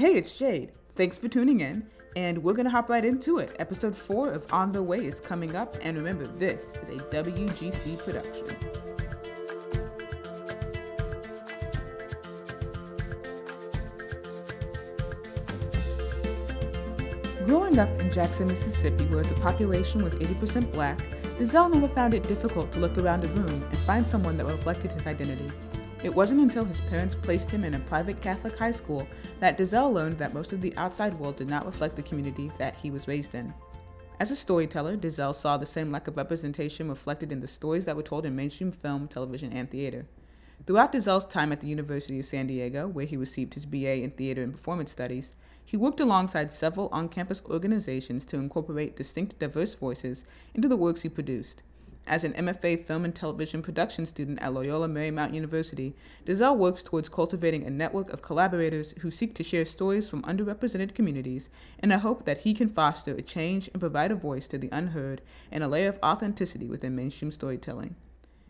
Hey, it's Jade. Thanks for tuning in, and we're gonna hop right into it. Episode 4 of On the Way is coming up, and remember, this is a WGC production. Growing up in Jackson, Mississippi, where the population was 80% black, Dizelle never found it difficult to look around a room and find someone that reflected his identity. It wasn't until his parents placed him in a private Catholic high school that Dizelle learned that most of the outside world did not reflect the community that he was raised in. As a storyteller, Dizelle saw the same lack of representation reflected in the stories that were told in mainstream film, television, and theater. Throughout Dizelle's time at the University of San Diego, where he received his BA in Theater and Performance Studies, he worked alongside several on campus organizations to incorporate distinct, diverse voices into the works he produced. As an MFA film and television production student at Loyola Marymount University, Dizelle works towards cultivating a network of collaborators who seek to share stories from underrepresented communities in a hope that he can foster a change and provide a voice to the unheard and a layer of authenticity within mainstream storytelling.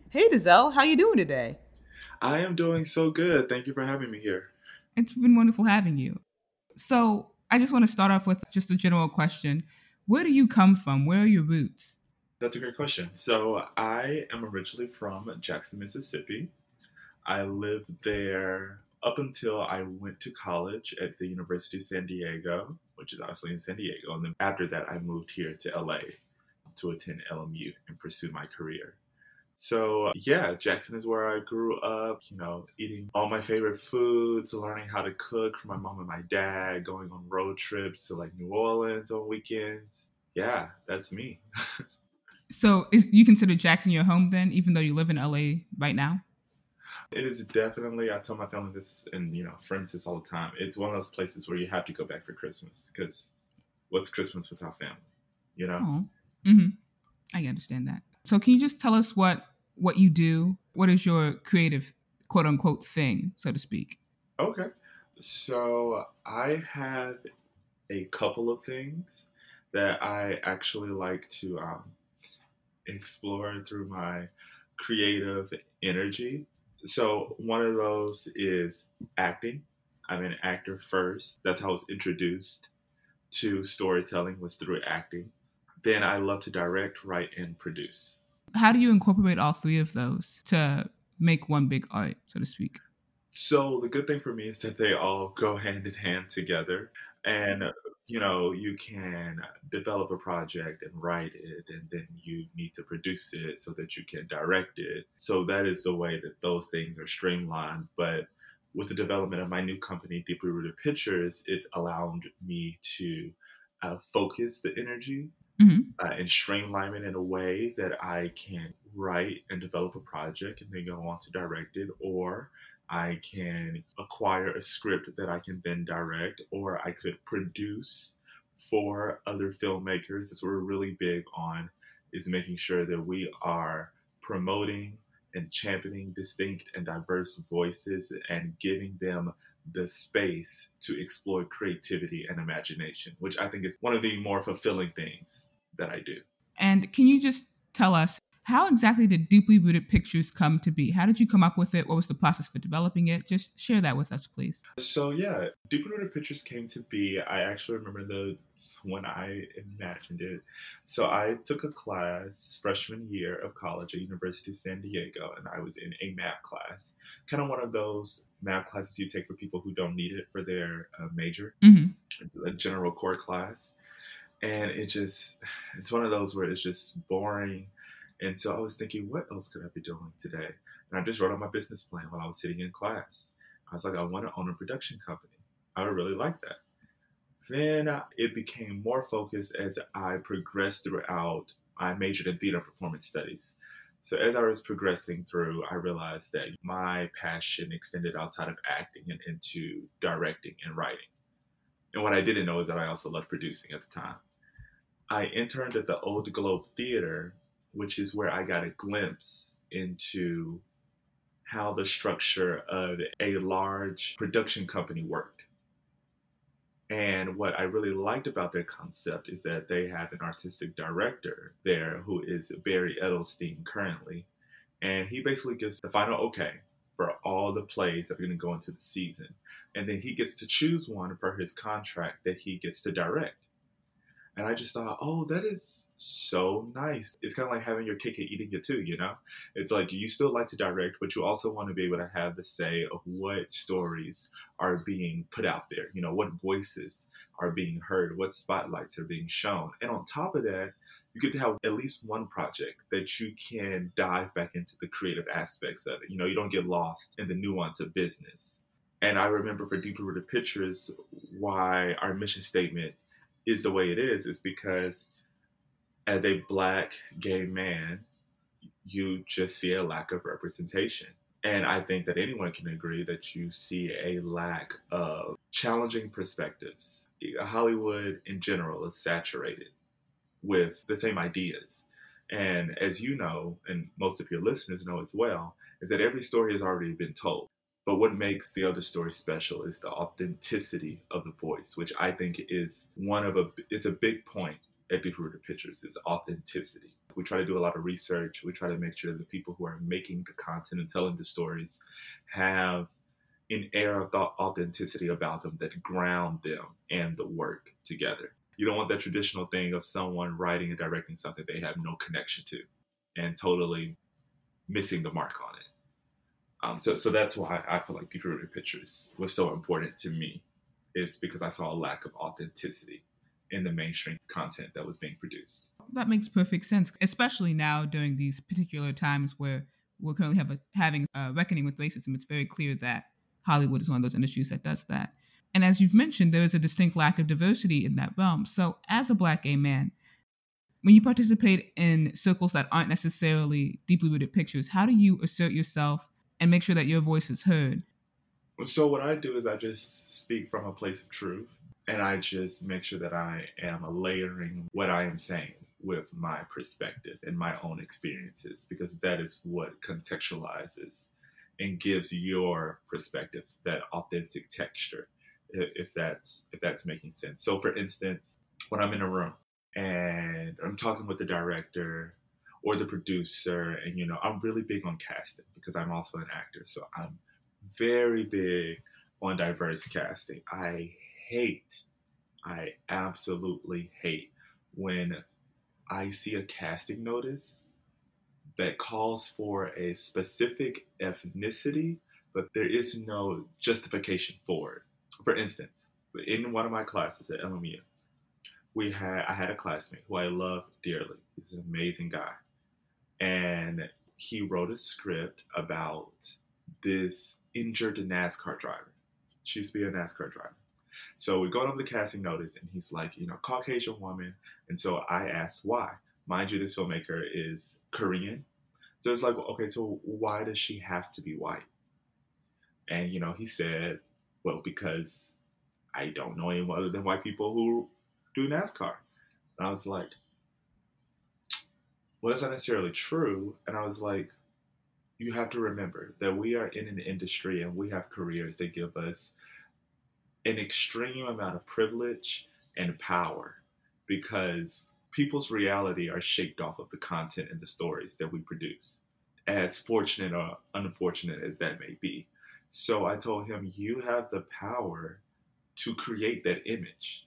Hey Dizelle, how you doing today? I am doing so good. Thank you for having me here. It's been wonderful having you. So, I just want to start off with just a general question. Where do you come from? Where are your roots? That's a great question. So I am originally from Jackson, Mississippi. I lived there up until I went to college at the University of San Diego, which is obviously in San Diego. And then after that, I moved here to LA to attend LMU and pursue my career. So, yeah, Jackson is where I grew up, you know, eating all my favorite foods, learning how to cook from my mom and my dad, going on road trips to like New Orleans on weekends. Yeah, that's me. So, is you consider Jackson your home then, even though you live in LA right now? It is definitely. I tell my family this and you know friends this all the time. It's one of those places where you have to go back for Christmas because what's Christmas without family? You know. Oh. Mm-hmm. I understand that. So, can you just tell us what what you do? What is your creative quote unquote thing, so to speak? Okay. So I have a couple of things that I actually like to um, explore through my creative energy. So, one of those is acting. I'm an actor first. That's how I was introduced to storytelling was through acting. Then I love to direct, write, and produce. How do you incorporate all three of those to make one big art, so to speak? So the good thing for me is that they all go hand in hand together. And you know, you can develop a project and write it, and then you need to produce it so that you can direct it. So that is the way that those things are streamlined. But with the development of my new company, Deeply Rooted Pictures, it's allowed me to uh, focus the energy mm-hmm. uh, and streamline it in a way that I can write and develop a project and then go on to direct it, or I can acquire a script that I can then direct, or I could produce for other filmmakers. That's what we're really big on is making sure that we are promoting and championing distinct and diverse voices and giving them the space to explore creativity and imagination, which I think is one of the more fulfilling things that I do. And can you just tell us how exactly did Deeply Rooted Pictures come to be? How did you come up with it? What was the process for developing it? Just share that with us, please. So yeah, Deeply Rooted Pictures came to be. I actually remember the when I imagined it. So I took a class freshman year of college at University of San Diego, and I was in a math class, kind of one of those math classes you take for people who don't need it for their uh, major, mm-hmm. a general core class. And it just, it's one of those where it's just boring and so I was thinking, what else could I be doing today? And I just wrote on my business plan while I was sitting in class. I was like, I want to own a production company. I would really like that. Then it became more focused as I progressed throughout. I majored in theater performance studies. So as I was progressing through, I realized that my passion extended outside of acting and into directing and writing. And what I didn't know is that I also loved producing at the time. I interned at the Old Globe Theater which is where I got a glimpse into how the structure of a large production company worked. And what I really liked about their concept is that they have an artistic director there who is Barry Edelstein currently. And he basically gives the final okay for all the plays that are going to go into the season. And then he gets to choose one per his contract that he gets to direct. And I just thought, oh, that is so nice. It's kind of like having your cake and eating it too, you know? It's like you still like to direct, but you also want to be able to have the say of what stories are being put out there, you know, what voices are being heard, what spotlights are being shown. And on top of that, you get to have at least one project that you can dive back into the creative aspects of it. You know, you don't get lost in the nuance of business. And I remember for Deeply Rooted Pictures, why our mission statement is the way it is, is because as a black gay man, you just see a lack of representation. And I think that anyone can agree that you see a lack of challenging perspectives. Hollywood in general is saturated with the same ideas. And as you know, and most of your listeners know as well, is that every story has already been told. But what makes the other story special is the authenticity of the voice, which I think is one of a it's a big point at Deeply Rooted Pictures is authenticity. We try to do a lot of research. We try to make sure that the people who are making the content and telling the stories have an air of authenticity about them that ground them and the work together you don't want that traditional thing of someone writing and directing something they have no connection to and totally missing the mark on it. Um, so, so that's why I feel like Deeply Rooted Pictures was so important to me, is because I saw a lack of authenticity in the mainstream content that was being produced. That makes perfect sense, especially now during these particular times where we're currently have a, having a reckoning with racism. It's very clear that Hollywood is one of those industries that does that. And as you've mentioned, there is a distinct lack of diversity in that realm. So, as a black gay man, when you participate in circles that aren't necessarily deeply rooted pictures, how do you assert yourself and make sure that your voice is heard? So, what I do is I just speak from a place of truth and I just make sure that I am layering what I am saying with my perspective and my own experiences because that is what contextualizes and gives your perspective that authentic texture if that's if that's making sense. So for instance, when I'm in a room and I'm talking with the director or the producer and you know, I'm really big on casting because I'm also an actor. So I'm very big on diverse casting. I hate I absolutely hate when I see a casting notice that calls for a specific ethnicity, but there is no justification for it for instance, in one of my classes at LMU, we had I had a classmate who I love dearly. He's an amazing guy, and he wrote a script about this injured NASCAR driver. She used to be a NASCAR driver. So we go to the casting notice, and he's like, you know, Caucasian woman. And so I asked why. Mind you, this filmmaker is Korean. So it's like, okay, so why does she have to be white? And you know, he said well, because I don't know anyone other than white people who do NASCAR. And I was like, well, that's not necessarily true. And I was like, you have to remember that we are in an industry and we have careers that give us an extreme amount of privilege and power because people's reality are shaped off of the content and the stories that we produce, as fortunate or unfortunate as that may be. So I told him, You have the power to create that image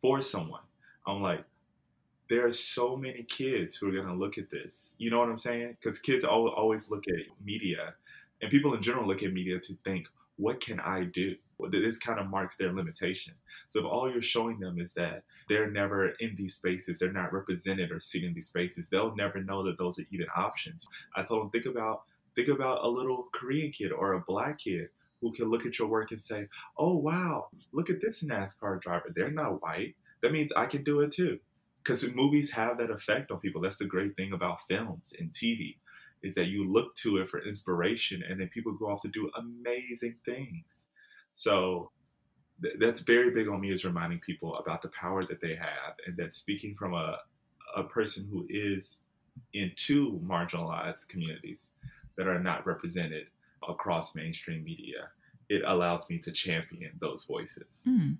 for someone. I'm like, there are so many kids who are going to look at this. You know what I'm saying? Because kids always look at media, and people in general look at media to think, what can I do? This kind of marks their limitation. So if all you're showing them is that they're never in these spaces, they're not represented or seen in these spaces, they'll never know that those are even options. I told them, think about Think about a little Korean kid or a black kid who can look at your work and say, oh, wow, look at this NASCAR driver. They're not white. That means I can do it too. Because movies have that effect on people. That's the great thing about films and TV is that you look to it for inspiration and then people go off to do amazing things. So th- that's very big on me is reminding people about the power that they have and that speaking from a, a person who is in two marginalized communities that are not represented across mainstream media. It allows me to champion those voices. Mm.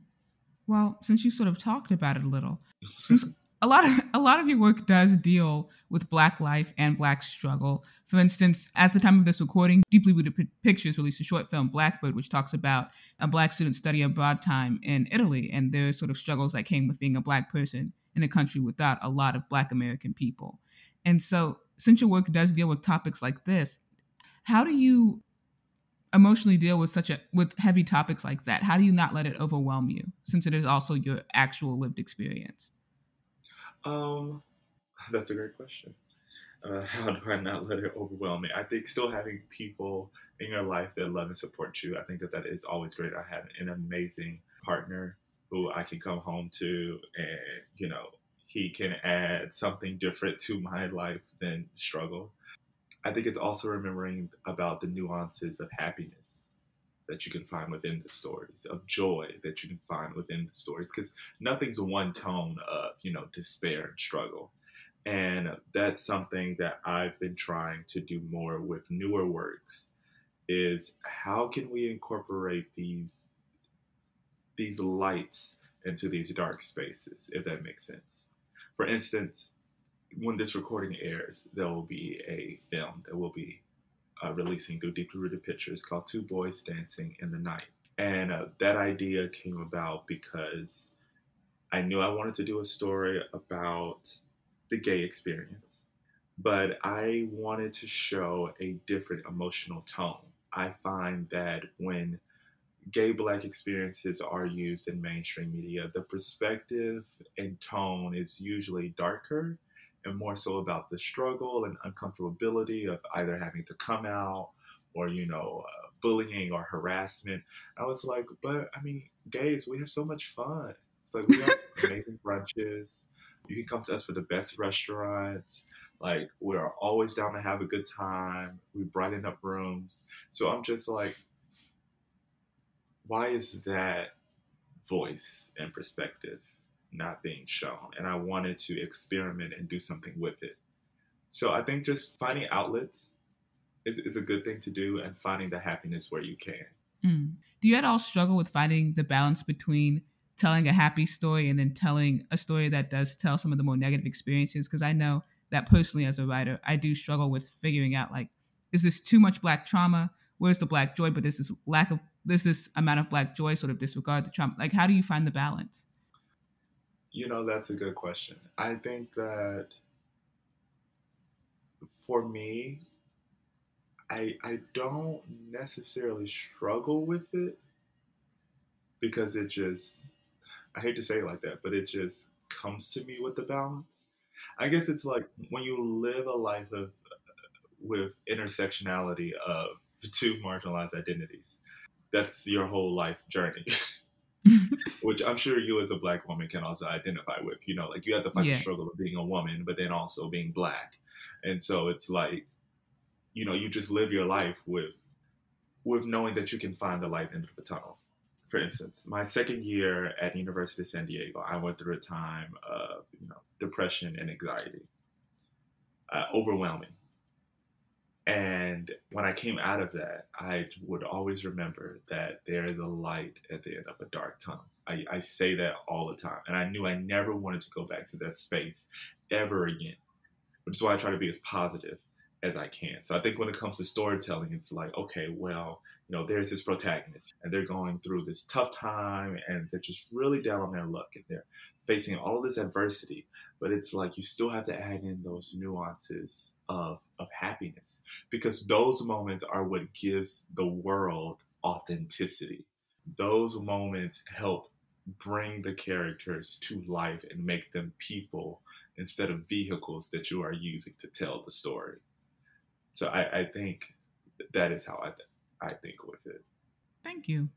Well, since you sort of talked about it a little, since a lot of a lot of your work does deal with black life and black struggle. For instance, at the time of this recording, Deeply Rooted P- Pictures released a short film Blackbird which talks about a black student study abroad time in Italy and their sort of struggles that came with being a black person in a country without a lot of black American people. And so, since your work does deal with topics like this, how do you emotionally deal with such a with heavy topics like that? How do you not let it overwhelm you since it is also your actual lived experience? Um, that's a great question. Uh, how do I not let it overwhelm me? I think still having people in your life that love and support you. I think that that is always great. I have an amazing partner who I can come home to, and you know, he can add something different to my life than struggle. I think it's also remembering about the nuances of happiness that you can find within the stories, of joy that you can find within the stories, because nothing's one tone of, you know, despair and struggle. And that's something that I've been trying to do more with newer works is how can we incorporate these these lights into these dark spaces, if that makes sense. For instance, when this recording airs, there will be a film that will be uh, releasing through Deeply Rooted Pictures called Two Boys Dancing in the Night. And uh, that idea came about because I knew I wanted to do a story about the gay experience, but I wanted to show a different emotional tone. I find that when gay black experiences are used in mainstream media, the perspective and tone is usually darker and more so about the struggle and uncomfortability of either having to come out or, you know, uh, bullying or harassment. I was like, but I mean, gays, we have so much fun. It's like we have amazing brunches. You can come to us for the best restaurants. Like we're always down to have a good time. We brighten up rooms. So I'm just like, why is that voice and perspective not being shown? And I wanted to experiment and do something with it. So I think just finding outlets is, is a good thing to do and finding the happiness where you can. Mm. Do you at all struggle with finding the balance between telling a happy story and then telling a story that does tell some of the more negative experiences? Because I know that personally, as a writer, I do struggle with figuring out like, is this too much black trauma? Where's the black joy? But there's this lack of there's this amount of black joy sort of disregard the trauma. Like, how do you find the balance? You know, that's a good question. I think that for me, I I don't necessarily struggle with it because it just I hate to say it like that, but it just comes to me with the balance. I guess it's like when you live a life of with intersectionality of two marginalized identities that's your whole life journey. which I'm sure you as a black woman can also identify with. You know, like you have to fight yeah. the struggle of being a woman, but then also being black. And so it's like, you know, you just live your life with with knowing that you can find the light end of the tunnel. For instance, my second year at University of San Diego, I went through a time of you know depression and anxiety, uh, overwhelming. And when I came out of that, I would always remember that there is a light at the end of a dark tunnel. I, I, say that all the time. And I knew I never wanted to go back to that space ever again, which is why I try to be as positive as I can. So I think when it comes to storytelling, it's like, okay, well, you know, there's this protagonist and they're going through this tough time and they're just really down on their luck and they're facing all of this adversity, but it's like you still have to add in those nuances of, of happiness because those moments are what gives the world authenticity. Those moments help bring the characters to life and make them people instead of vehicles that you are using to tell the story. So I, I think that is how I, th- I think with it. Thank you.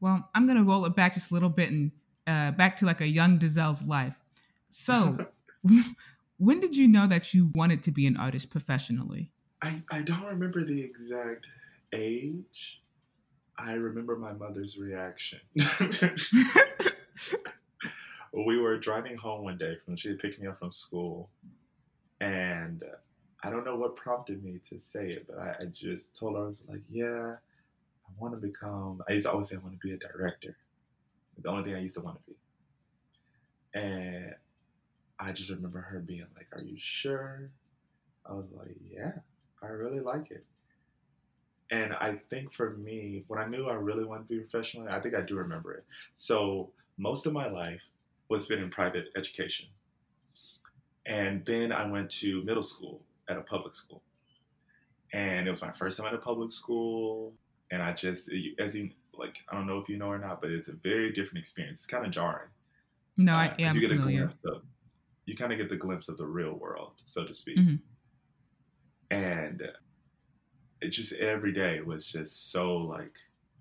Well, I'm going to roll it back just a little bit and uh, back to like a young Dizelle's life. So, when did you know that you wanted to be an artist professionally? I, I don't remember the exact age. I remember my mother's reaction. we were driving home one day from she picked me up from school, and I don't know what prompted me to say it, but I, I just told her I was like, "Yeah, I want to become." I used to always say I want to be a director, the only thing I used to want to be. And I just remember her being like, Are you sure? I was like, Yeah, I really like it. And I think for me, when I knew I really wanted to be professional, I think I do remember it. So most of my life was spent in private education. And then I went to middle school at a public school. And it was my first time at a public school. And I just, as you, like, I don't know if you know or not, but it's a very different experience. It's kind of jarring. No, I am you get familiar. A glimpse of, you kind of get the glimpse of the real world, so to speak. Mhm. And it just every day was just so like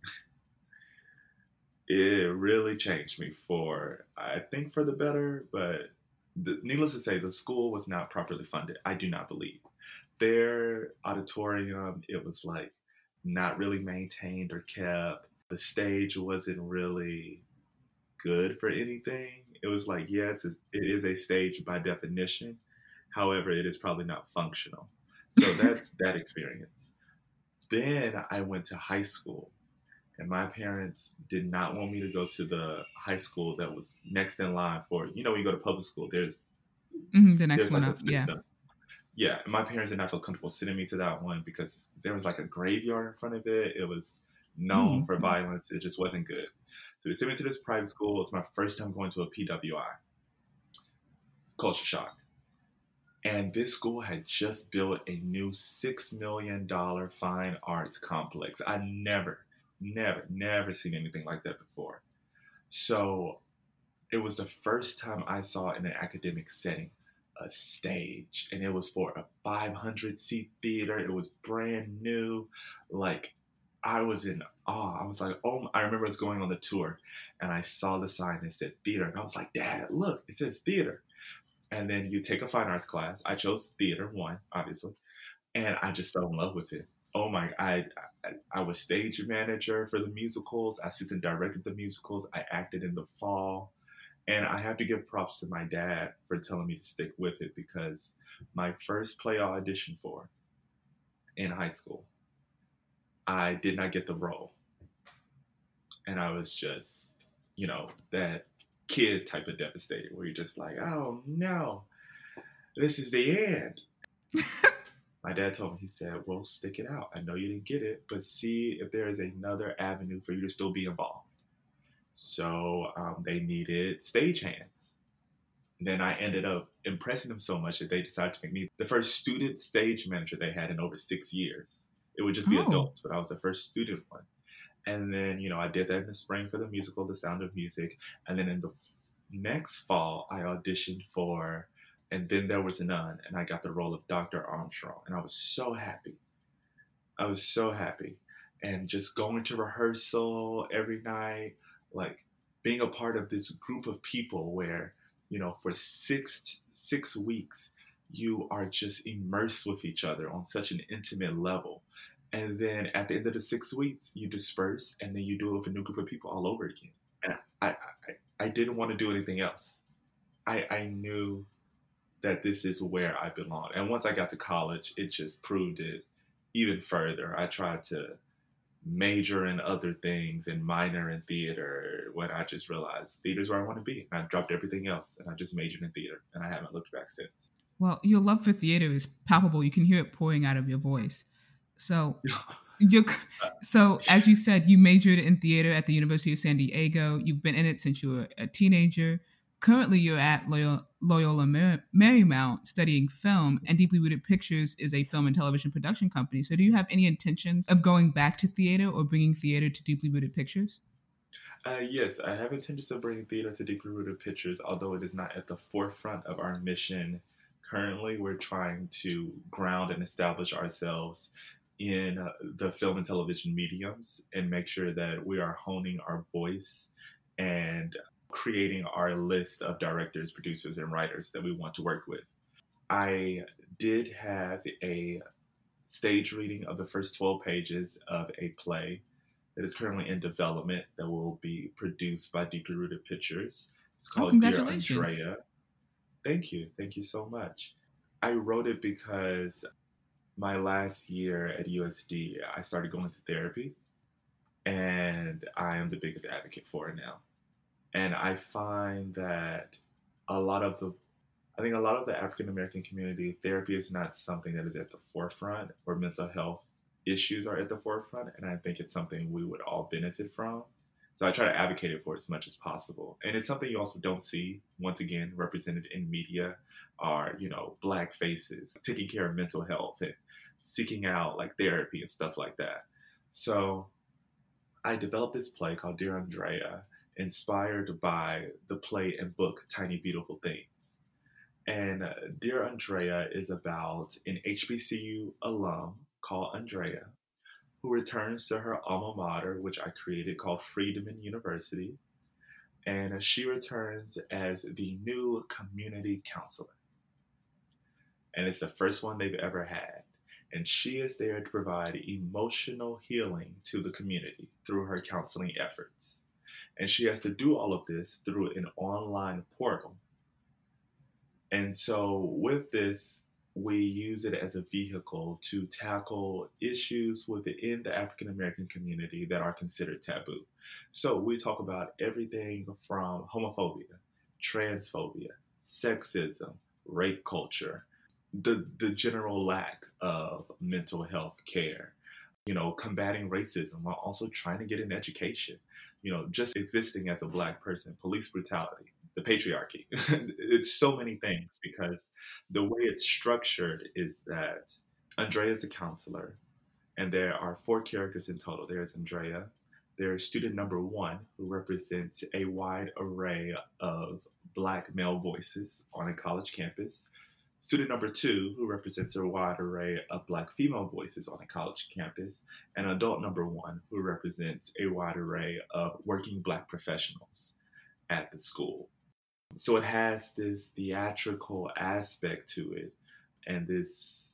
it really changed me for I think for the better, but the, needless to say, the school was not properly funded. I do not believe their auditorium. It was like not really maintained or kept. The stage wasn't really good for anything. It was like, yeah, it's a, it is a stage by definition. However, it is probably not functional. So that's that experience. Then I went to high school, and my parents did not want me to go to the high school that was next in line for, you know, when you go to public school, there's Mhm, the next there's one like up. Yeah. Yeah, my parents did not feel comfortable sending me to that one because there was like a graveyard in front of it. It was known Mm. for violence. It just wasn't good. So they sent me to this private school. It was my first time going to a PWI. Culture shock. And this school had just built a new $6 million fine arts complex. I never, never, never seen anything like that before. So it was the first time I saw in an academic setting a stage, and it was for a 500 seat theater. It was brand new. Like, I was in awe. I was like, oh. I remember us going on the tour, and I saw the sign that said theater, and I was like, Dad, look, it says theater. And then you take a fine arts class. I chose theater one, obviously, and I just fell in love with it. Oh my! I, I I was stage manager for the musicals. I assistant directed the musicals. I acted in the fall. And I have to give props to my dad for telling me to stick with it because my first play I auditioned for in high school, I did not get the role. And I was just, you know, that kid type of devastated where you're just like, oh no, this is the end. my dad told me, he said, well, stick it out. I know you didn't get it, but see if there is another avenue for you to still be involved. So um, they needed stagehands. Then I ended up impressing them so much that they decided to make me the first student stage manager they had in over six years. It would just be Oh. adults, but I was the first student one. And then, you know, I did that in the spring for the musical, The Sound of Music. And then in the next fall, I auditioned for And Then There Was None, and I got the role of Dr. Armstrong. And I was so happy. I was so happy. And just going to rehearsal every night, like being a part of this group of people where, you know, for six six weeks, you are just immersed with each other on such an intimate level. And then at the end of the six weeks, you disperse and then you do it with a new group of people all over again. And I, I, I didn't want to do anything else. I, I knew that this is where I belong. And once I got to college, it just proved it even further. I tried to major in other things and minor in theater when I just realized theater's where I want to be. And I dropped everything else and I just majored in theater and I haven't looked back since. Well, your love for theater is palpable. You can hear it pouring out of your voice. So, you so as you said, you majored in theater at the University of San Diego. You've been in it since you were a teenager. Currently, you're at Loyola, Loyola Mar- Marymount studying film, and Deeply Rooted Pictures is a film and television production company. So, do you have any intentions of going back to theater or bringing theater to Deeply Rooted Pictures? Uh, yes, I have intentions of bringing theater to Deeply Rooted Pictures, although it is not at the forefront of our mission currently. We're trying to ground and establish ourselves in uh, the film and television mediums and make sure that we are honing our voice and creating our list of directors, producers, and writers that we want to work with. I did have a stage reading of the first 12 pages of a play that is currently in development that will be produced by Deeply Rooted Pictures. It's Oh, called Dear congratulations. Andrea. Thank you. Thank you so much. I wrote it because my last year at USD, I started going to therapy, and I am the biggest advocate for it now. And I find that a lot of the I think a lot of the African American community, therapy is not something that is at the forefront, or mental health issues are at the forefront. And I think it's something we would all benefit from. So I try to advocate it for as much as possible. And it's something you also don't see, once again, represented in media are, you know, black faces taking care of mental health and seeking out like therapy and stuff like that. So I developed this play called Dear Andrea, inspired by the play and book Tiny Beautiful Things. And uh, Dear Andrea is about an HBCU alum called Andrea who returns to her alma mater, which I created called Freedman University. And she returns as the new community counselor. And it's the first one they've ever had. And she is there to provide emotional healing to the community through her counseling efforts. And she has to do all of this through an online portal. And so, with this, we use it as a vehicle to tackle issues within the African American community that are considered taboo. So, we talk about everything from homophobia, transphobia, sexism, rape culture, the, the general lack of mental health care, you know, combating racism while also trying to get an education, you know, just existing as a Black person, police brutality, the patriarchy. it's so many things because the way it's structured is that Andrea is the counselor, and there are four characters in total. There's Andrea, there's student number one, who represents a wide array of Black male voices on a college campus. Student number two, who represents a wide array of Black female voices on a college campus, and adult number one, who represents a wide array of working Black professionals at the school. So it has this theatrical aspect to it and this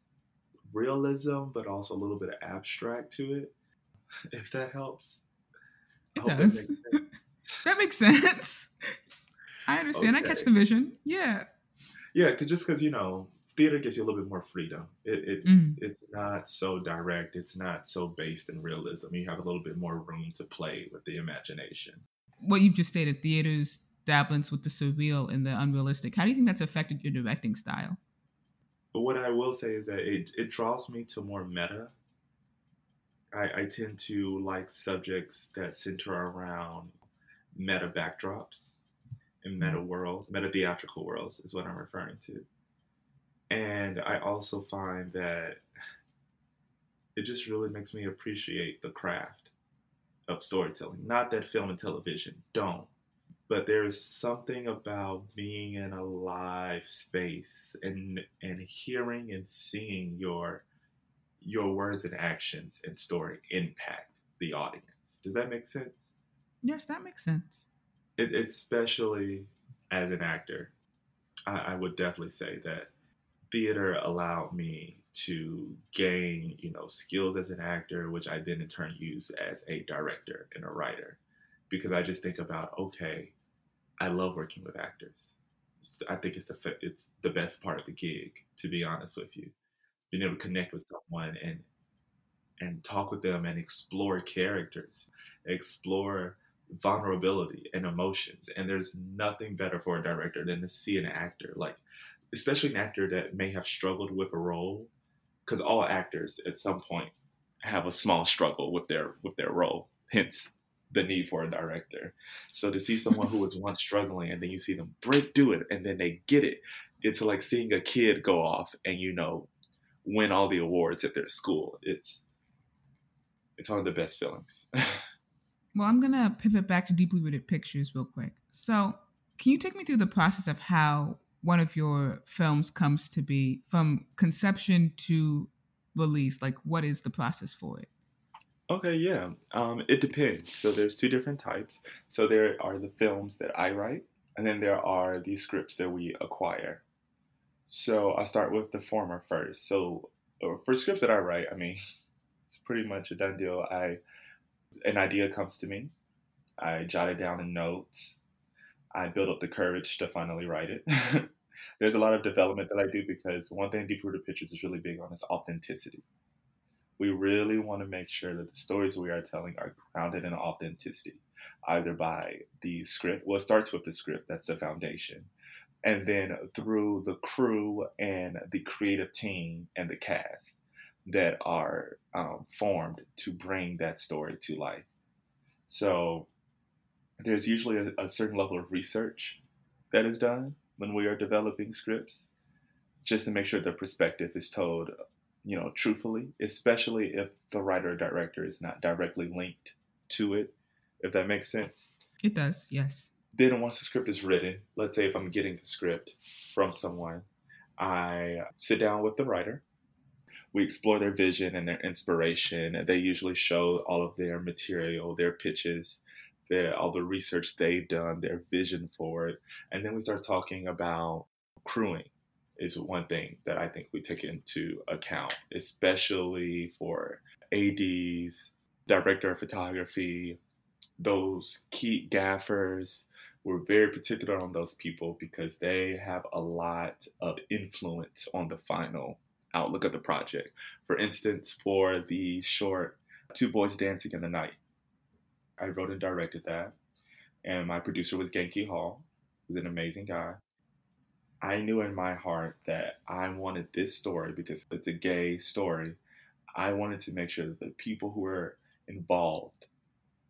realism, but also a little bit of abstract to it, if that helps. It does. That makes, that makes sense. I understand. Okay. I catch the vision. Yeah. Yeah, cause just because you know, theater gives you a little bit more freedom. It, it mm. it's not so direct. It's not so based in realism. You have a little bit more room to play with the imagination. What you've just stated, theaters dabblings with the surreal and the unrealistic. How do you think that's affected your directing style? But what I will say is that it, it draws me to more meta. I, I tend to like subjects that center around meta backdrops meta mm-hmm. worlds, meta theatrical worlds is what I'm referring to. And I also find that it just really makes me appreciate the craft of storytelling. Not that film and television don't, but there's something about being in a live space and and hearing and seeing your your words and actions and story impact the audience. Does that make sense? Yes, that makes sense. It, especially as an actor, I, I would definitely say that theater allowed me to gain, you know, skills as an actor, which I then in turn use as a director and a writer. Because I just think about, okay, I love working with actors. I think it's the it's the best part of the gig, to be honest with you. Being able to connect with someone and and talk with them and explore characters, explore vulnerability and emotions. And there's nothing better for a director than to see an actor, like especially an actor that may have struggled with a role, because all actors at some point have a small struggle with their with their role. Hence the need for a director. So to see someone who was once struggling and then you see them break through it and then they get it, it's like seeing a kid go off and you know win all the awards at their school. It's it's one of the best feelings. well, I'm gonna pivot back to deeply rooted pictures real quick. So, can you take me through the process of how one of your films comes to be from conception to release? Like, what is the process for it? Okay, yeah. Um, it depends. So there's two different types. So there are the films that I write, and then there are the scripts that we acquire. So I'll start with the former first. So uh, for scripts that I write, I mean, it's pretty much a done deal. I an idea comes to me, I jot it down in notes, I build up the courage to finally write it. There's a lot of development that I do because one thing Deep Rooted Pictures is really big on is authenticity we really want to make sure that the stories we are telling are grounded in authenticity, either by the script. Well, it starts with the script, that's the foundation. and then through the crew and the creative team and the cast that are um, formed to bring that story to life. So there's usually a, a certain level of research that is done when we are developing scripts, just to make sure the perspective is told, you know, truthfully, especially if the writer or director is not directly linked to it, if that makes sense. It does, yes. Then once the script is written, let's say if I'm getting the script from someone, I sit down with the writer. We explore their vision and their inspiration. And they usually show all of their material, their pitches, their, all the research they've done, their vision for it. And then we start talking about crewing is one thing that I think we take into account, especially for ADs, director of photography, those key gaffers. We're very particular on those people because they have a lot of influence on the final outlook of the project. For instance, for the short Two Boys Dancing in the Night, I wrote and directed that. And my producer was Genki Hall, who's an amazing guy. I knew in my heart that I wanted this story because it's a gay story. I wanted to make sure that the people who were involved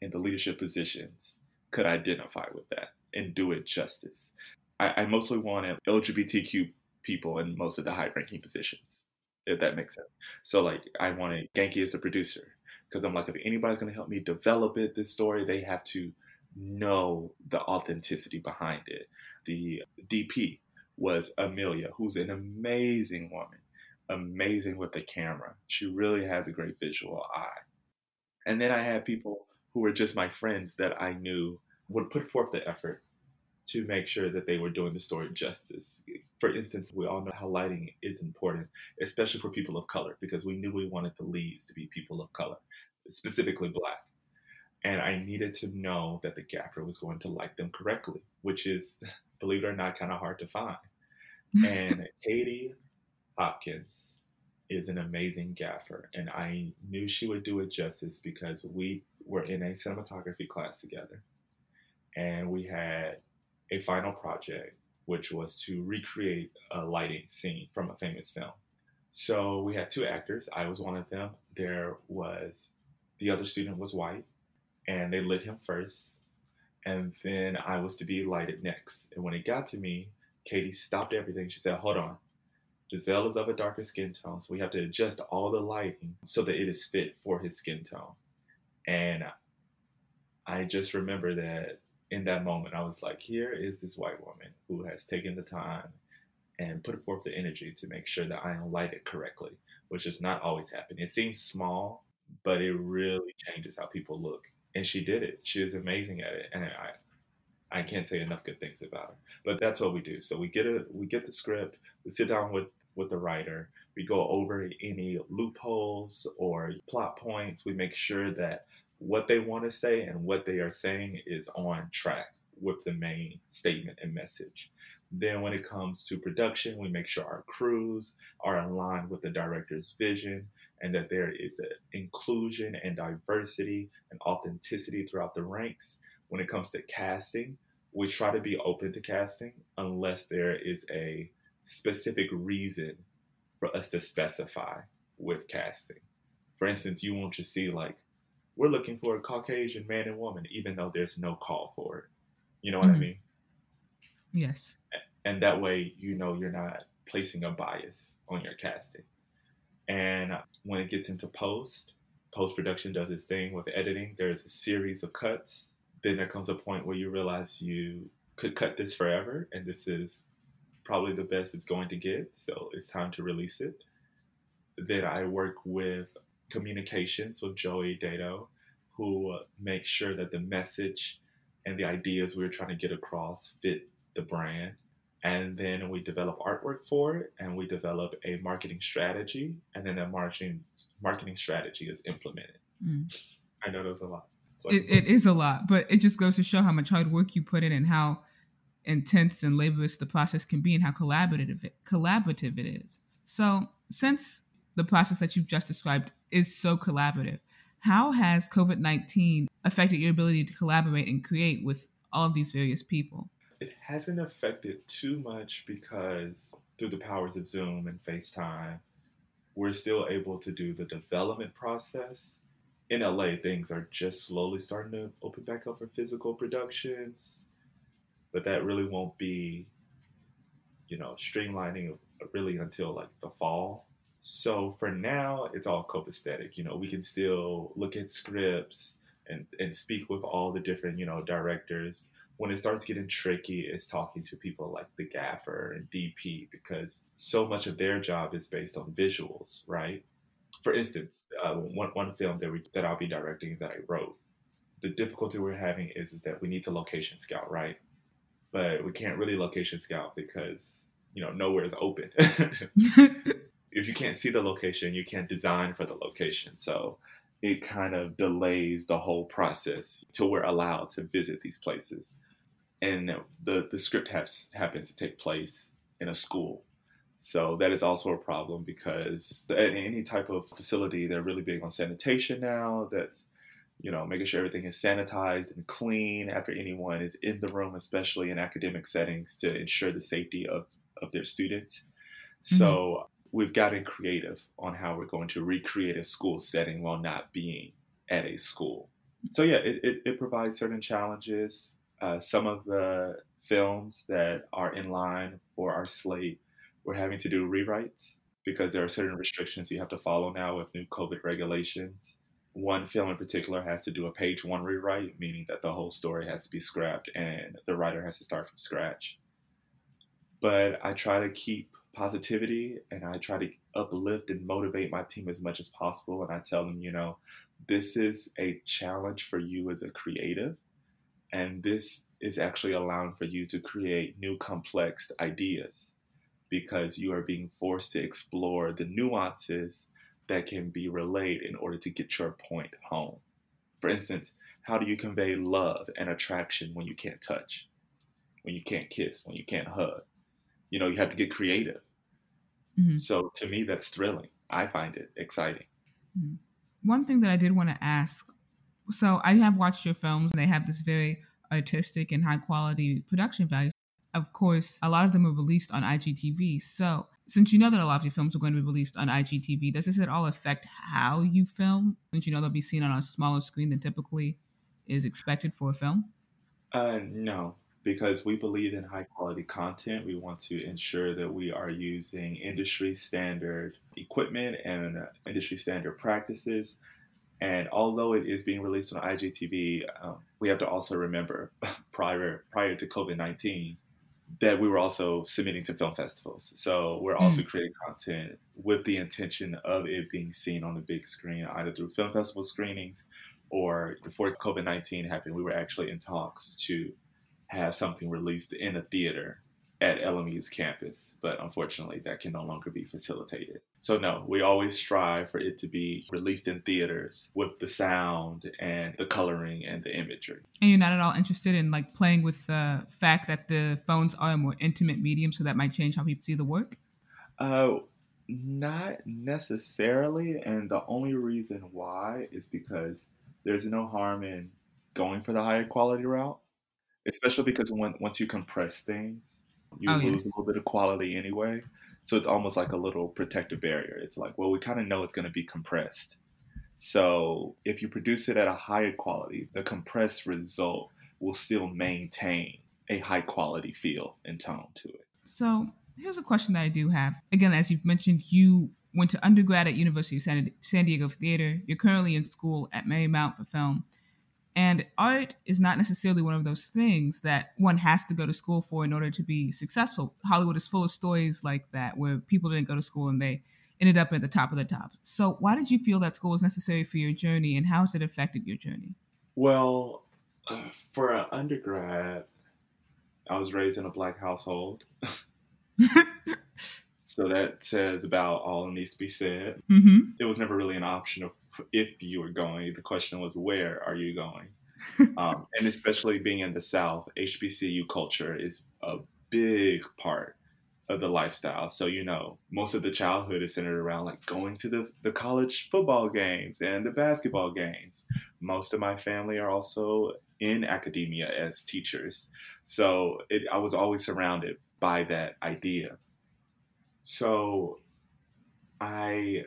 in the leadership positions could identify with that and do it justice. I, I mostly wanted LGBTQ people in most of the high ranking positions, if that makes sense. So, like, I wanted Genki as a producer because I'm like, if anybody's to help me develop it, this story, they have to know the authenticity behind it. The DP was Amelia, who's an amazing woman, amazing with the camera. She really has a great visual eye. And then I had people who were just my friends that I knew would put forth the effort to make sure that they were doing the story justice. For instance, we all know how lighting is important, especially for people of color, because we knew we wanted the leads to be people of color, specifically black. And I needed to know that the gaffer was going to light them correctly, which is, believe it or not, kind of hard to find. And Katie Hopkins is an amazing gaffer, and I knew she would do it justice because we were in a cinematography class together, and we had a final project, which was to recreate a lighting scene from a famous film. So we had two actors. I was one of them. There was the other student was white, and they lit him first, and then I was to be lighted next. And when it got to me, Katie stopped everything. She said, "Hold on." Dizelle is of a darker skin tone, so we have to adjust all the lighting so that it is fit for his skin tone. And I just remember that in that moment, I was like, here is this white woman who has taken the time and put forth the energy to make sure that I am lighted correctly, which does not always happen. It seems small, but it really changes how people look. And she did it. She was amazing at it. And I, I can't say enough good things about her. But that's what we do. So we get a we get the script, we sit down with with the writer, we go over any loopholes or plot points. We make sure that what they want to say and what they are saying is on track with the main statement and message. Then, when it comes to production, we make sure our crews are aligned with the director's vision and that there is inclusion and diversity and authenticity throughout the ranks. When it comes to casting, we try to be open to casting unless there is a specific reason for us to specify with casting. For instance, you won't just see like we're looking for a Caucasian man and woman, even though there's no call for it. You know what mm-hmm. I mean? Yes. And that way, you know, you're not placing a bias on your casting. And when it gets into post, post production does its thing with editing. There's a series of cuts. Then there comes a point where you realize you could cut this forever, and this is probably the best it's going to get. So it's time to release it. Then I work with communications with Joey Dato, who uh, makes sure that the message and the ideas we are trying to get across fit the brand. And then we develop artwork for it, and we develop a marketing strategy, and then that marketing marketing strategy is implemented. Mm. I know there's a lot. It, it is a lot, but it just goes to show how much hard work you put in and how intense and laborious the process can be, and how collaborative it, collaborative it is. So, since the process that you've just described is so collaborative. How has COVID 19 affected your ability to collaborate and create with all of these various people? It hasn't affected too much because through the powers of Zoom and FaceTime, we're still able to do the development process. In LA, things are just slowly starting to open back up for physical productions, but that really won't be, you know, streamlining really until like the fall. So for now, it's all copacetic. You know, we can still look at scripts and, and speak with all the different, you know, directors. When it starts getting tricky, it's talking to people like the gaffer and DP because so much of their job is based on visuals, right? For instance, uh, one, one film that, we, that I'll be directing that I wrote, the difficulty we're having is, is that we need to location scout, right? But we can't really location scout because, you know, nowhere is open. if you can't see the location, you can't design for the location. So it kind of delays the whole process till we're allowed to visit these places. And the, the script has, happens to take place in a school. So that is also a problem because at any type of facility, they're really big on sanitation now. That's, you know, making sure everything is sanitized and clean after anyone is in the room, especially in academic settings, to ensure the safety of, of their students. Mm-hmm. So we've gotten creative on how we're going to recreate a school setting while not being at a school. So yeah, it, it, it provides certain challenges. Uh, some of the films that are in line for our slate, we're having to do rewrites because there are certain restrictions you have to follow now with new COVID regulations. One film in particular has to do a page one rewrite, meaning that the whole story has to be scrapped and the writer has to start from scratch. But I try to keep positivity and I try to uplift and motivate my team as much as possible. And I tell them, you know, this is a challenge for you as a creative. And this is actually allowing for you to create new complex ideas because you are being forced to explore the nuances that can be relayed in order to get your point home. For instance, how do you convey love and attraction when you can't touch, when you can't kiss, when you can't hug? You know, you have to get creative. Mm-hmm. So to me, that's thrilling. I find it exciting. Mm-hmm. One thing that I did want to ask so I have watched your films and they have this very artistic and high quality production value. Of course, a lot of them are released on IGTV. So, since you know that a lot of your films are going to be released on IGTV, does this at all affect how you film? Since you know they'll be seen on a smaller screen than typically is expected for a film? Uh, no, because we believe in high quality content. We want to ensure that we are using industry standard equipment and uh, industry standard practices. And although it is being released on IGTV, um, we have to also remember prior prior to COVID nineteen that we were also submitting to film festivals. So we're also mm. creating content with the intention of it being seen on the big screen, either through film festival screenings or before COVID nineteen happened, we were actually in talks to have something released in a theater at LMU's campus, but unfortunately that can no longer be facilitated. So no, we always strive for it to be released in theaters with the sound and the coloring and the imagery. And you're not at all interested in like playing with the fact that the phones are a more intimate medium, so that might change how people see the work. Uh, not necessarily, and the only reason why is because there's no harm in going for the higher quality route especially because when once you compress things, you oh, lose yes. a little bit of quality anyway. So it's almost like a little protective barrier. It's like, well, we kind of know it's going to be compressed. So if you produce it at a higher quality, the compressed result will still maintain a high quality feel and tone to it. So here's a question that I do have. Again, as you've mentioned, you went to undergrad at University of San, San Diego Theater. You're currently in school at Marymount for film. And art is not necessarily one of those things that one has to go to school for in order to be successful. Hollywood is full of stories like that where people didn't go to school and they ended up at the top of the top. So, why did you feel that school was necessary for your journey and how has it affected your journey? Well, uh, for an undergrad, I was raised in a black household. so that says about all that needs to be said. Mm-hmm. It was never really an option of if you were going. The question was, where are you going? um, and especially being in the South, HBCU culture is a big part of the lifestyle. So, you know, most of the childhood is centered around like going to the, the college football games and the basketball games. Most of my family are also in academia as teachers. So it, I was always surrounded by that idea. So I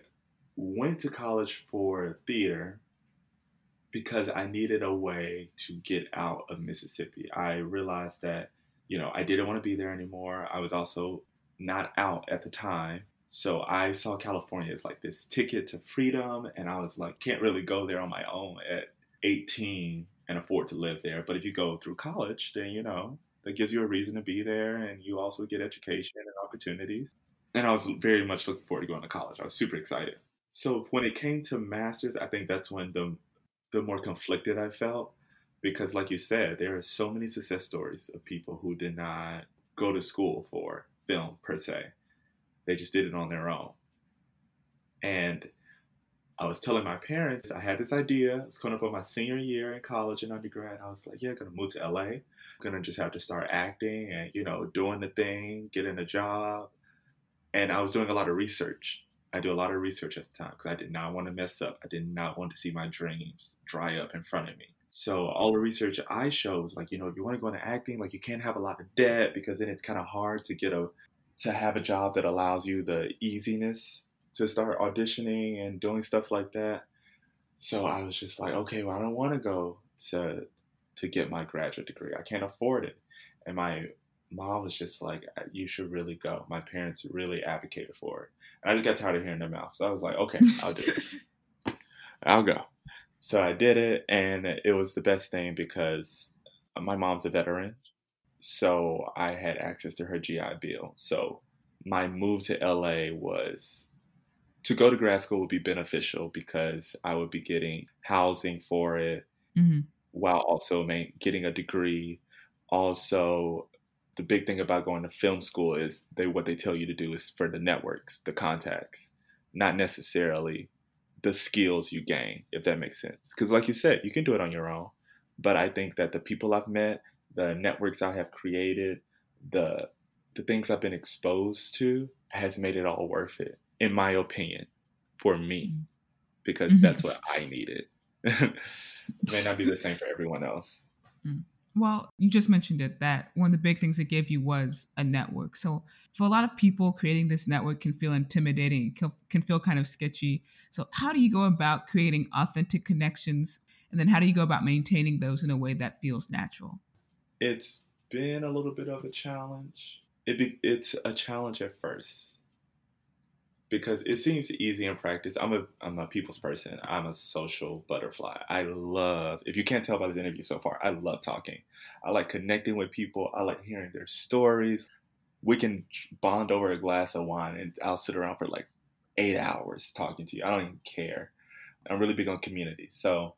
went to college for theater because I needed a way to get out of Mississippi. I realized that, you know, I didn't want to be there anymore. I was also not out at the time. So I saw California as like this ticket to freedom. And I was like, can't really go there on my own at 18 and afford to live there. But if you go through college, then, you know, that gives you a reason to be there and you also get education and opportunities. And I was very much looking forward to going to college. I was super excited. So when it came to masters, I think that's when the the more conflicted I felt because like you said, there are so many success stories of people who did not go to school for film per se. They just did it on their own. And I was telling my parents I had this idea. It's coming up on my senior year in college and undergrad. I was like, yeah, I'm gonna move to LA. I'm Gonna just have to start acting and, you know, doing the thing, getting a job. And I was doing a lot of research. I do a lot of research at the time because I did not want to mess up. I did not want to see my dreams dry up in front of me. So all the research I showed was like, you know, if you want to go into acting, like you can't have a lot of debt because then it's kind of hard to get a to have a job that allows you the easiness to start auditioning and doing stuff like that. So I was just like, okay, well, I don't want to go to to get my graduate degree. I can't afford it. And my mom was just like, you should really go. My parents really advocated for it. And I just got tired of hearing their mouth. So I was like, okay, I'll do it. I'll go. So I did it, and it was the best thing because my mom's a veteran. So I had access to her GI Bill. So my move to LA was to go to grad school would be beneficial because I would be getting housing for it mm-hmm. while also getting a degree. Also, the big thing about going to film school is they what they tell you to do is for the networks, the contacts, not necessarily the skills you gain, if that makes sense. Because like you said, you can do it on your own. But I think that the people I've met, the networks I have created, the the things I've been exposed to has made it all worth it, in my opinion, for me. Mm-hmm. Because mm-hmm. that's what I needed. it may not be the same for everyone else. Mm-hmm. Well, you just mentioned it that one of the big things it gave you was a network. So, for a lot of people, creating this network can feel intimidating, can, feel kind of sketchy. So, how do you go about creating authentic connections? And then, how do you go about maintaining those in a way that feels natural? It's been a little bit of a challenge. It be, it's a challenge at first because it seems easy in practice. I'm a I'm a people's person. I'm a social butterfly. I love if you can't tell by this interview so far, I love talking. I like connecting with people. I like hearing their stories. We can bond over a glass of wine and I'll sit around for like eight hours talking to you. I don't even care. I'm really big on community. So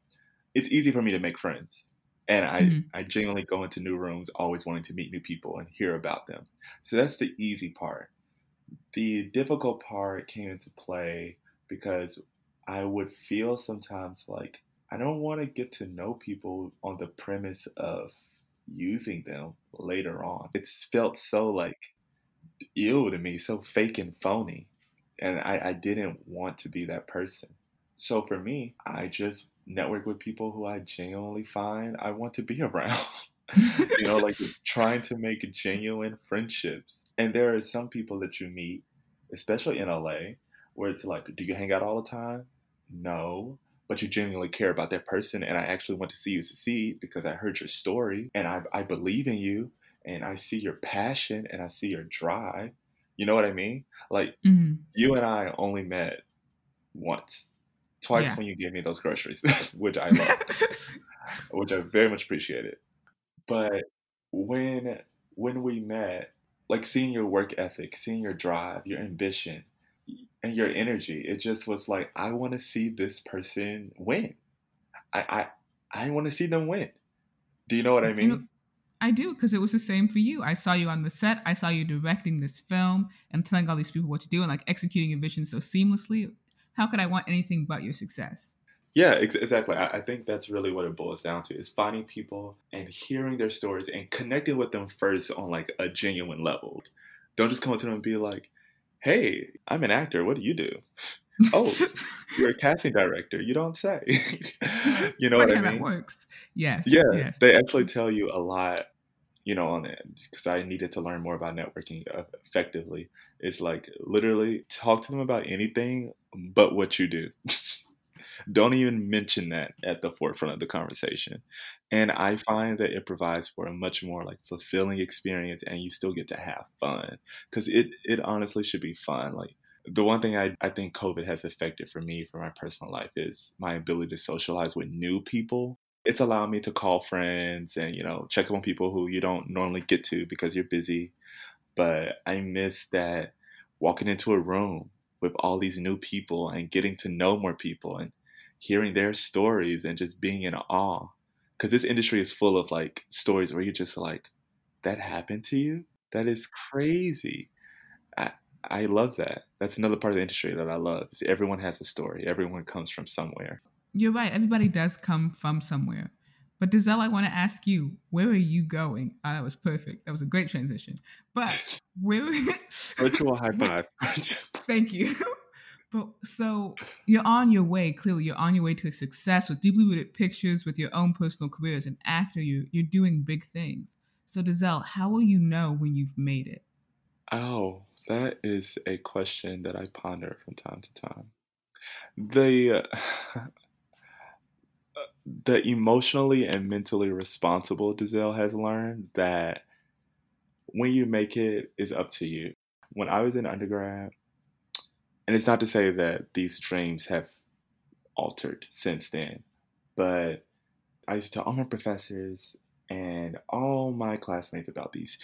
it's easy for me to make friends. And I, mm-hmm. I genuinely go into new rooms always wanting to meet new people and hear about them. So that's the easy part the difficult part came into play because I would feel sometimes like I don't want to get to know people on the premise of using them later on. It's felt so like ill to me, so fake and phony. And I, I didn't want to be that person. So for me, I just network with people who I genuinely find I want to be around you know, like trying to make genuine friendships. And there are some people that you meet, especially in LA, where it's like, do you hang out all the time? No. But you genuinely care about that person, and I actually want to see you succeed because I heard your story and I, I believe in you and I see your passion and I see your drive. You know what I mean? Like, mm-hmm. you and I only met once, twice yeah. when you gave me those groceries, which I love, which I very much appreciated. But when when we met, like seeing your work ethic, seeing your drive, your ambition, and your energy, it just was like I want to see this person win. I I, I want to see them win. Do you know what I mean? You know, I do because it was the same for you. I saw you on the set. I saw you directing this film and telling all these people what to do and like executing your vision so seamlessly. How could I want anything but your success? Yeah, ex- exactly. I-, I think that's really what it boils down to is finding people and hearing their stories and connecting with them first on like a genuine level. Don't just come up to them and be like, hey, I'm an actor. What do you do? oh, you're a casting director. You don't say. you know Funny what I mean? that works. Yes. Yeah, Yes. they actually tell you a lot, you know, on it because I needed to learn more about networking effectively. It's like literally talk to them about anything but what you do. Don't even mention that at the forefront of the conversation. And I find that it provides for a much more like fulfilling experience and you still get to have fun because it, it honestly should be fun. Like the one thing I, I think COVID has affected for me for my personal life is my ability to socialize with new people it's allowed me to call friends and you know check up on people who you don't normally get to because you're busy but i miss that walking into a room with all these new people and getting to know more people and hearing their stories and just being in awe because this industry is full of like stories where you're just like that happened to you that is crazy i i love that that's another part of the industry that i love is everyone has a story everyone comes from somewhere You're right. Everybody does come from somewhere. But Dizelle, I want to ask you, where are you going? Ah, that was perfect. That was a great transition. But where? virtual high five Thank you. But so you're on your way. Clearly, you're on your way to success with deeply rooted pictures, with your own personal career as an actor. You you're doing big things. So Dizelle, how will you know when you've made it? Oh, that is a question that I ponder from time to time. The the emotionally and mentally responsible Dizelle has learned that when you make it is up to you. When I was in undergrad, and it's not to say that these dreams have altered since then, but I used to tell all my professors and all my classmates about these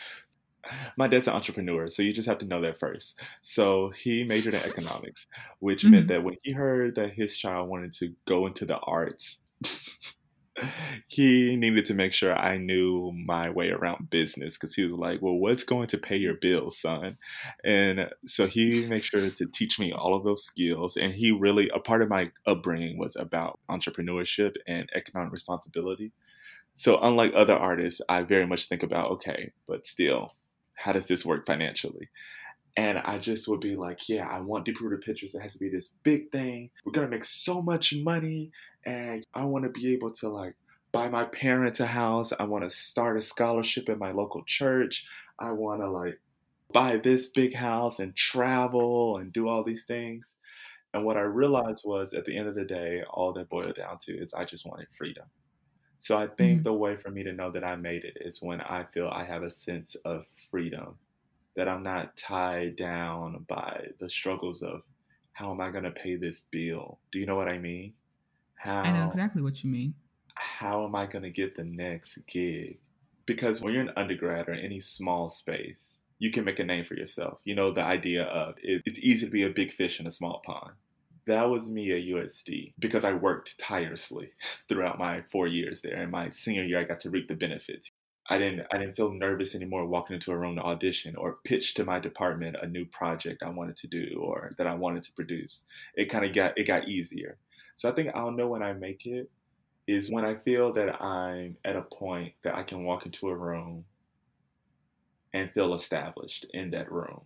my dad's an entrepreneur, so you just have to know that first. So he majored in economics, which Mhm. meant that when he heard that his child wanted to go into the arts, he needed to make sure I knew my way around business because he was like, Well, what's going to pay your bills, son? And so he made sure to teach me all of those skills. And he really, a part of my upbringing was about entrepreneurship and economic responsibility. So, unlike other artists, I very much think about, okay, but still, how does this work financially? And I just would be like, yeah, I want Deep Rooted Pictures. It has to be this big thing. We're going to make so much money. And I want to be able to like buy my parents a house. I want to start a scholarship in my local church. I want to like buy this big house and travel and do all these things. And what I realized was at the end of the day, all that boiled down to is I just wanted freedom. So I think Mhm. the way for me to know that I made it is when I feel I have a sense of freedom, that I'm not tied down by the struggles of how am I going to pay this bill? Do you know what I mean? How I know exactly what you mean. how am I going to get the next gig? Because when you're an undergrad or any small space, you can make a name for yourself. You know, the idea of it, it's easy to be a big fish in a small pond. That was me at USD because I worked tirelessly throughout my four years there. And my senior year, I got to reap the benefits. I didn't I didn't feel nervous anymore walking into a room to audition or pitch to my department a new project I wanted to do or that I wanted to produce. It kind of got it got easier. So I think I'll know when I make it is when I feel that I'm at a point that I can walk into a room and feel established in that room.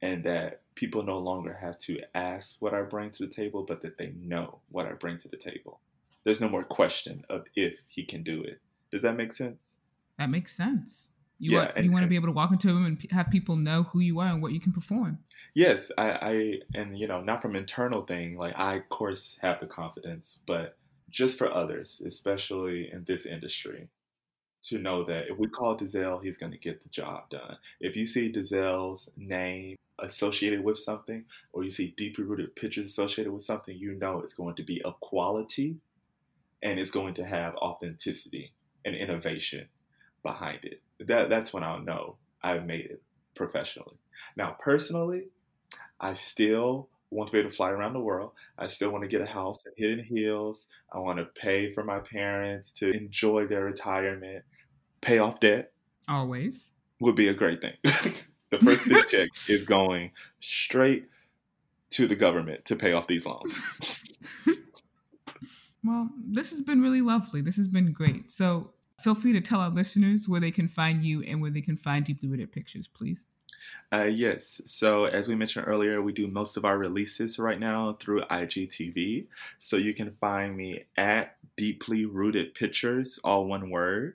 And that people no longer have to ask what I bring to the table, but that they know what I bring to the table. There's no more question of if he can do it. Does that make sense? That makes sense. You Yeah, want and- you want to be able to walk into a room and have people know who you are and what you can perform. Yes, I, I and you know, not from internal thing, like I of course have the confidence, but just for others, especially in this industry, to know that if we call Dizelle, he's gonna get the job done. If you see Dizelle's name associated with something, or you see deeply rooted pictures associated with something, you know it's going to be of quality and it's going to have authenticity and innovation behind it. That that's when I'll know I've made it professionally. Now, personally, I still want to be able to fly around the world. I still want to get a house in Hidden Hills. I want to pay for my parents to enjoy their retirement. Pay off debt Always. would be a great thing. the first big check is going straight to the government to pay off these loans. Well, this has been really lovely. This has been great. So, feel free to tell our listeners where they can find you and where they can find Deeply Rooted Pictures, please. Uh, yes. So, as we mentioned earlier, we do most of our releases right now through IGTV. So, you can find me at Deeply Rooted Pictures, all one word.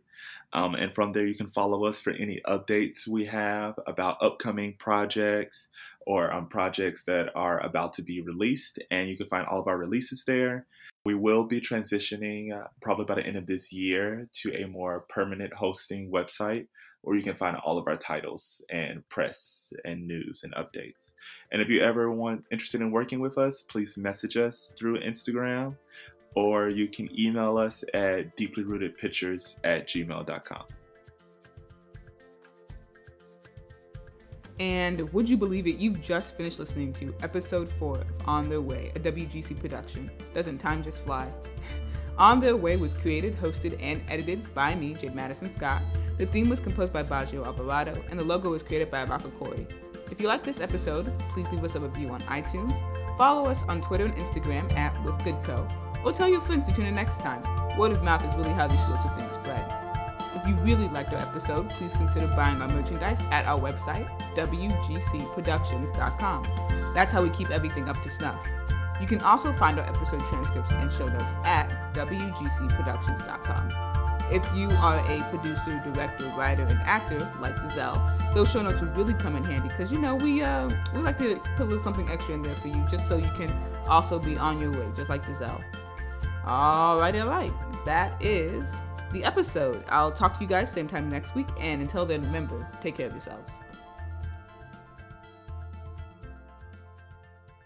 Um, and from there, you can follow us for any updates we have about upcoming projects or um, projects that are about to be released. And you can find all of our releases there. We will be transitioning uh, probably by the end of this year to a more permanent hosting website where you can find all of our titles and press and news and updates. And if you ever want interested in working with us, please message us through Instagram or you can email us at deeplyrootedpictures at gmail.com. And would you believe it? You've just finished listening to episode four of On Their Way, a WGC production. Doesn't time just fly? On Their Way was created, hosted, and edited by me, Jade Madison Scott. The theme was composed by Baggio Alvarado, and the logo was created by Raka Corey. If you like this episode, please leave us a review on iTunes, follow us on Twitter and Instagram at WithGoodCo, or tell your friends to tune in next time. Word of mouth is really how these sorts of things spread. If you really liked our episode, please consider buying our merchandise at our website, WGCProductions.com. That's how we keep everything up to snuff. You can also find our episode transcripts and show notes at WGCProductions.com. If you are a producer, director, writer, and actor like Dizelle, those show notes will really come in handy because you know we uh, we like to put a little something extra in there for you just so you can also be on your way, just like Dizelle. All right, all right. That is the episode. I'll talk to you guys same time next week, and until then, remember, take care of yourselves.